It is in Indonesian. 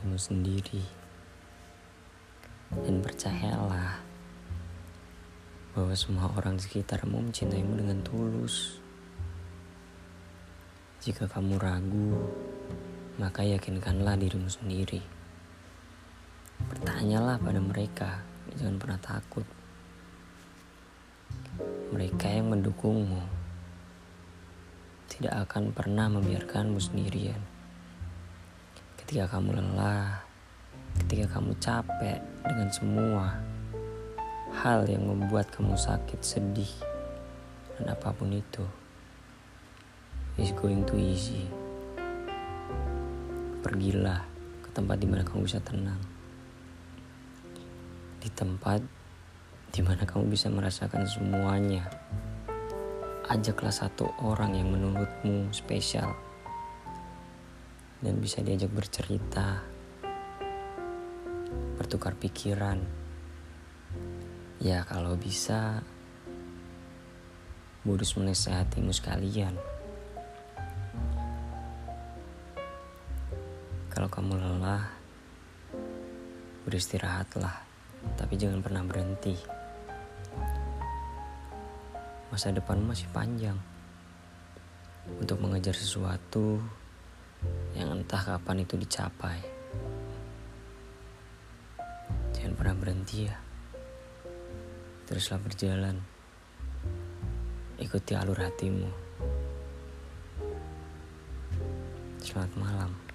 dirimu sendiri. Dan percayalah bahwa semua orang di sekitarmu mencintaimu dengan tulus. Jika kamu ragu, maka yakinkanlah dirimu sendiri. Bertanyalah pada mereka, jangan pernah takut. Mereka yang mendukungmu tidak akan pernah membiarkanmu sendirian. Ketika kamu lelah, ketika kamu capek dengan semua hal yang membuat kamu sakit, sedih, dan apa pun itu, is going to easy. Pergilah ke tempat di mana kamu bisa tenang. Di tempat di mana kamu bisa merasakan semuanya. Ajaklah satu orang yang menurutmu spesial dan bisa diajak bercerita, bertukar pikiran. Ya kalau bisa, modus menasehatimu sekalian. Kalau kamu lelah, beristirahatlah, tapi jangan pernah berhenti. Masa depan masih panjang untuk mengejar sesuatu yang entah kapan itu dicapai. Jangan pernah berhenti ya. Teruslah berjalan. Ikuti alur hatimu. Selamat malam.